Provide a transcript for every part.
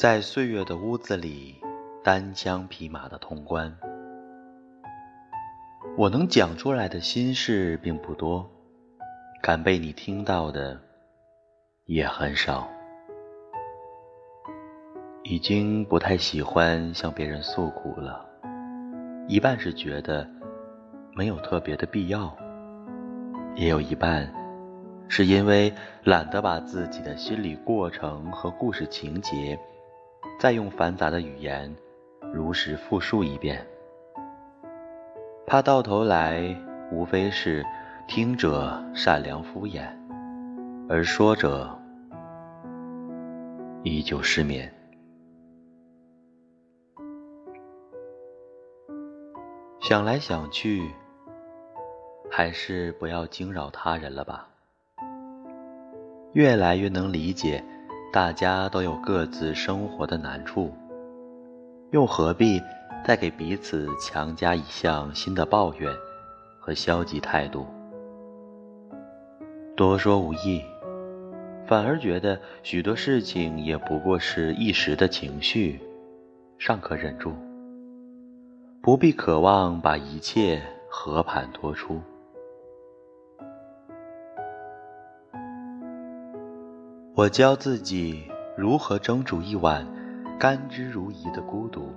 在岁月的屋子里，单枪匹马的通关。我能讲出来的心事并不多，敢被你听到的也很少。已经不太喜欢向别人诉苦了，一半是觉得没有特别的必要，也有一半是因为懒得把自己的心理过程和故事情节再用繁杂的语言如实复述一遍。怕到头来无非是听者善良敷衍，而说者依旧失眠。想来想去，还是不要惊扰他人了吧。越来越能理解，大家都有各自生活的难处，又何必？再给彼此强加一项新的抱怨和消极态度，多说无益，反而觉得许多事情也不过是一时的情绪，尚可忍住，不必渴望把一切和盘托出。我教自己如何蒸煮一碗甘之如饴的孤独。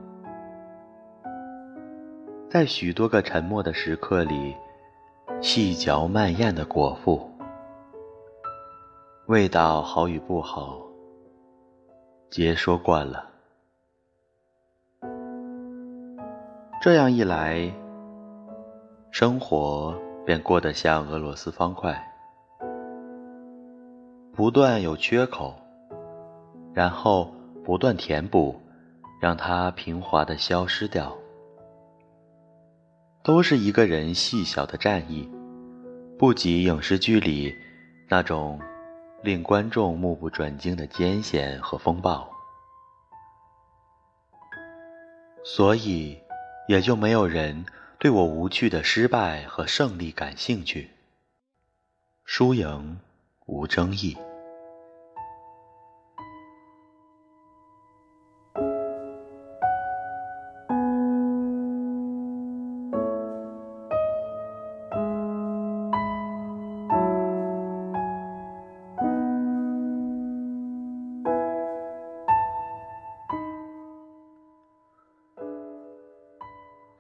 在许多个沉默的时刻里，细嚼慢咽的果腹，味道好与不好，皆说惯了。这样一来，生活便过得像俄罗斯方块，不断有缺口，然后不断填补，让它平滑的消失掉。都是一个人细小的战役，不及影视剧里那种令观众目不转睛的艰险和风暴，所以也就没有人对我无趣的失败和胜利感兴趣。输赢无争议。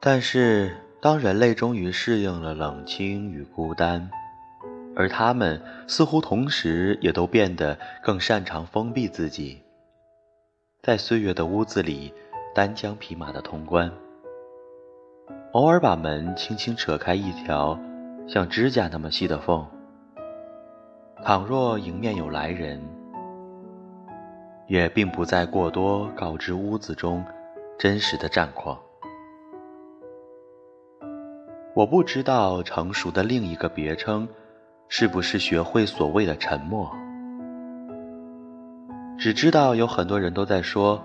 但是，当人类终于适应了冷清与孤单，而他们似乎同时也都变得更擅长封闭自己，在岁月的屋子里单枪匹马的通关，偶尔把门轻轻扯开一条像指甲那么细的缝。倘若迎面有来人，也并不再过多告知屋子中真实的战况。我不知道成熟的另一个别称，是不是学会所谓的沉默。只知道有很多人都在说，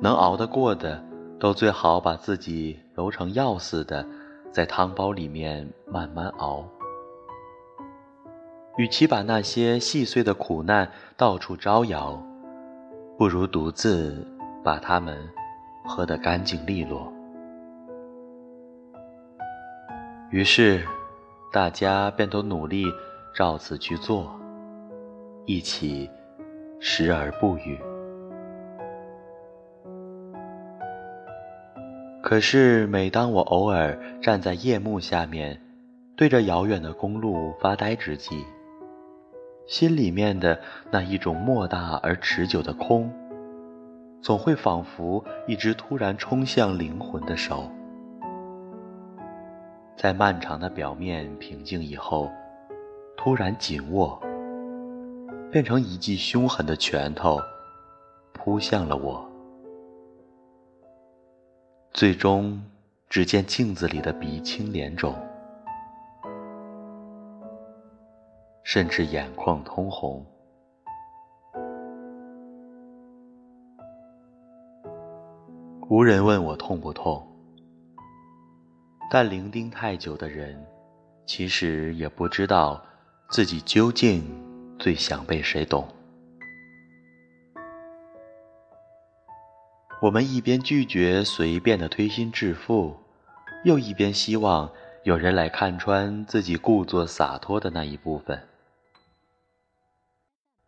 能熬得过的，都最好把自己揉成药似的，在汤包里面慢慢熬。与其把那些细碎的苦难到处招摇，不如独自把它们喝得干净利落。于是，大家便都努力照此去做，一起时而不语。可是，每当我偶尔站在夜幕下面，对着遥远的公路发呆之际，心里面的那一种莫大而持久的空，总会仿佛一只突然冲向灵魂的手。在漫长的表面平静以后，突然紧握，变成一记凶狠的拳头，扑向了我。最终，只见镜子里的鼻青脸肿，甚至眼眶通红。无人问我痛不痛。但伶仃太久的人，其实也不知道自己究竟最想被谁懂。我们一边拒绝随便的推心置腹，又一边希望有人来看穿自己故作洒脱的那一部分。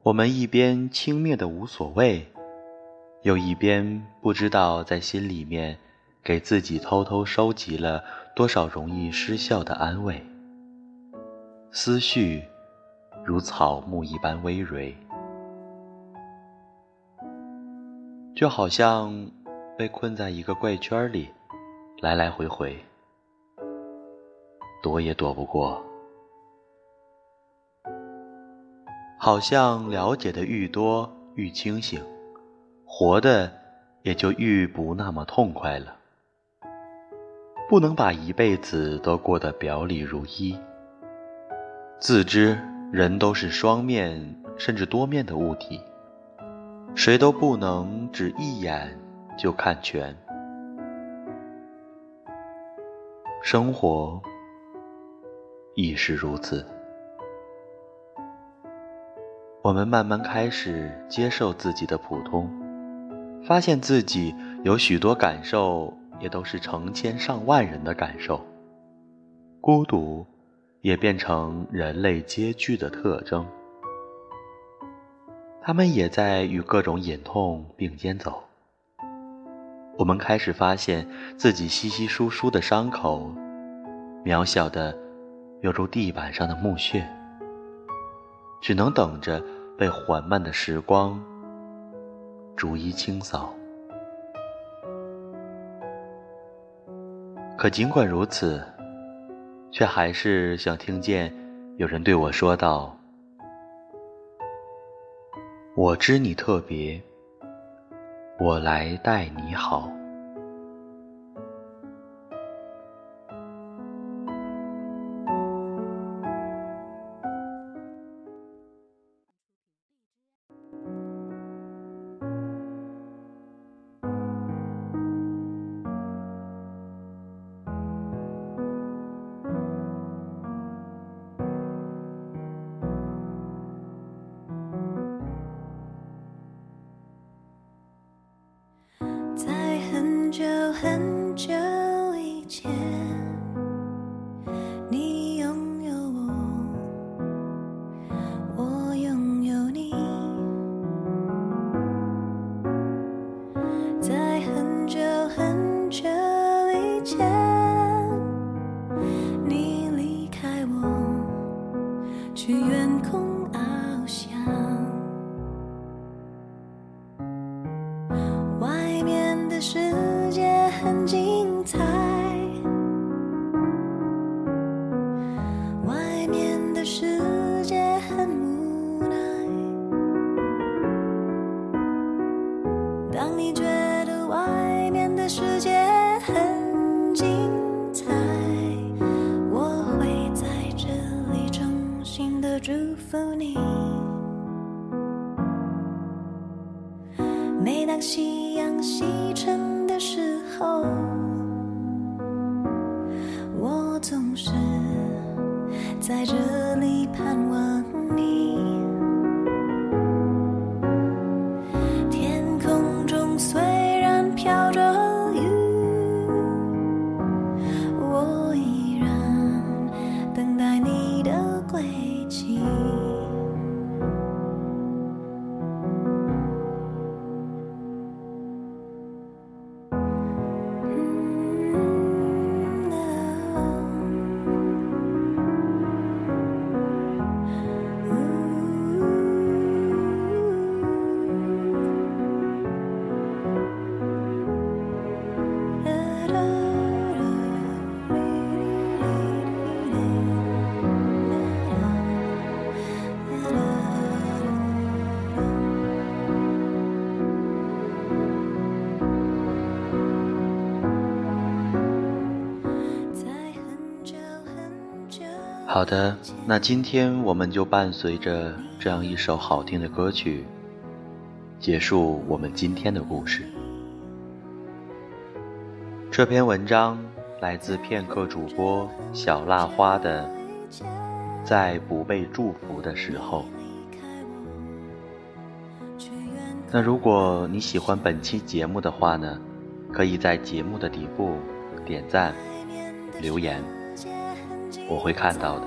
我们一边轻蔑的无所谓，又一边不知道在心里面给自己偷偷收集了多少容易失效的安慰。思绪如草木一般葳蕤。就好像被困在一个怪圈里，来来回回，躲也躲不过。好像了解的愈多愈清醒，活的也就愈不那么痛快了。不能把一辈子都过得表里如一，自知人都是双面甚至多面的物体。谁都不能只一眼就看全。生活亦是如此。我们慢慢开始接受自己的普通，发现自己有许多感受，也都是成千上万人的感受。孤独也变成人类皆具的特征。他们也在与各种隐痛并肩走。我们开始发现自己稀稀疏疏的伤口，渺小的，犹如地板上的木屑，只能等着被缓慢的时光逐一清扫。可尽管如此，却还是想听见有人对我说道。我知你特别，我来待你好。是好的，那今天我们就伴随着这样一首好听的歌曲，结束我们今天的故事。这篇文章来自片刻主播小蜡花的，在不被祝福的时候。那如果你喜欢本期节目的话呢，可以在节目的底部点赞、留言，我会看到的。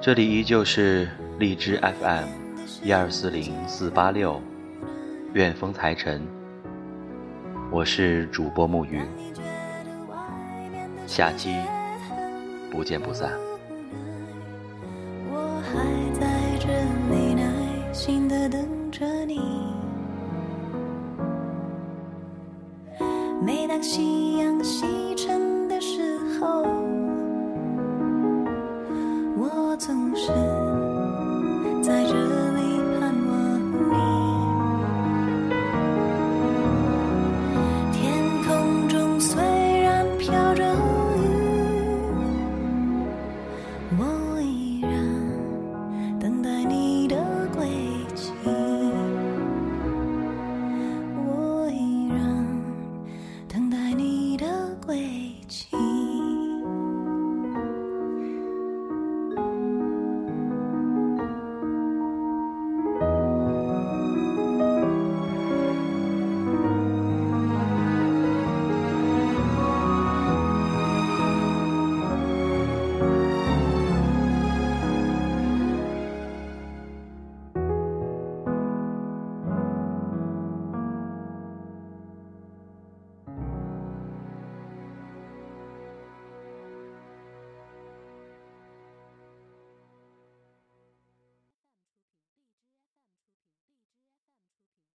这里依旧是荔枝 FM 一二四零四八六，愿风财神，我是主播木鱼，下期不见不散。我还在这里耐心的等着你。每当夕阳西沉的时候，我总是。